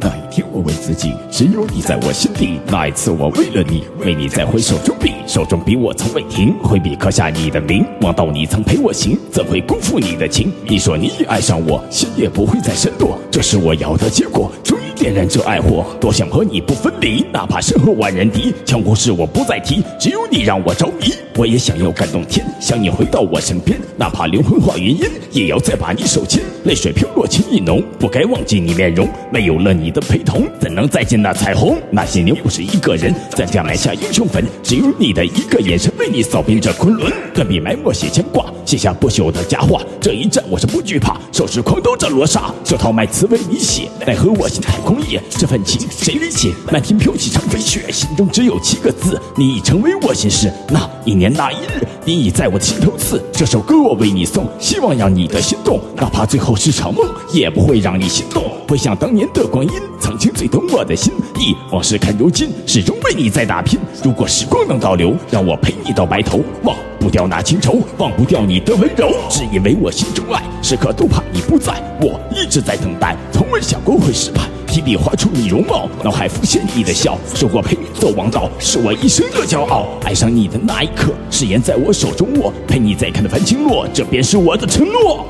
那一天我问自己，只有你在我心底。那一次我为了你，为你再回手中笔，手中笔我从未停，挥笔刻下你的名。望到你曾陪我行，怎会辜负你的情？你说你已爱上我，心也不会再闪躲，这是我要的结果。终于点燃这爱火，多想和你不分离，哪怕身后万人敌。强攻事我不再提，只有你让我着迷。我也想要感动天，想你回到我身边，哪怕灵魂化云烟，也要再把你手牵。泪水飘落情意浓，不该忘记你面容。没有了你的陪同，怎能再见那彩虹？那些年我是一个人，在家埋下英雄坟，只有你的一个眼神，为你扫平这昆仑。断笔埋墨写牵挂，写下不朽的佳话。这一战我是不惧怕，手持狂刀斩罗刹，这套卖词为你写，奈何我心太空野，这份情谁理解？漫天飘起长飞雪，心中只有七个字，你已成为我心事。那一年那一日，你已在我的心头刺。这首歌我为你送，希望让你的心动，哪怕最后是场梦，也不会让你心动。回想当年的光阴，曾经最懂我的心意，往事看如今，始终为你在打拼。如果时光能倒流，让我陪你到白头，忘不掉那情愁，忘不掉你的温柔，只因为我心中爱，时刻都怕你不在，我一直在等待，从未想过会失败。提笔画出你容貌，脑海浮现你的笑，说过陪你走王道，是我一生的骄傲。爱上你的那一刻，誓言在我手中握，陪你再看的繁星落，这便是我的承诺。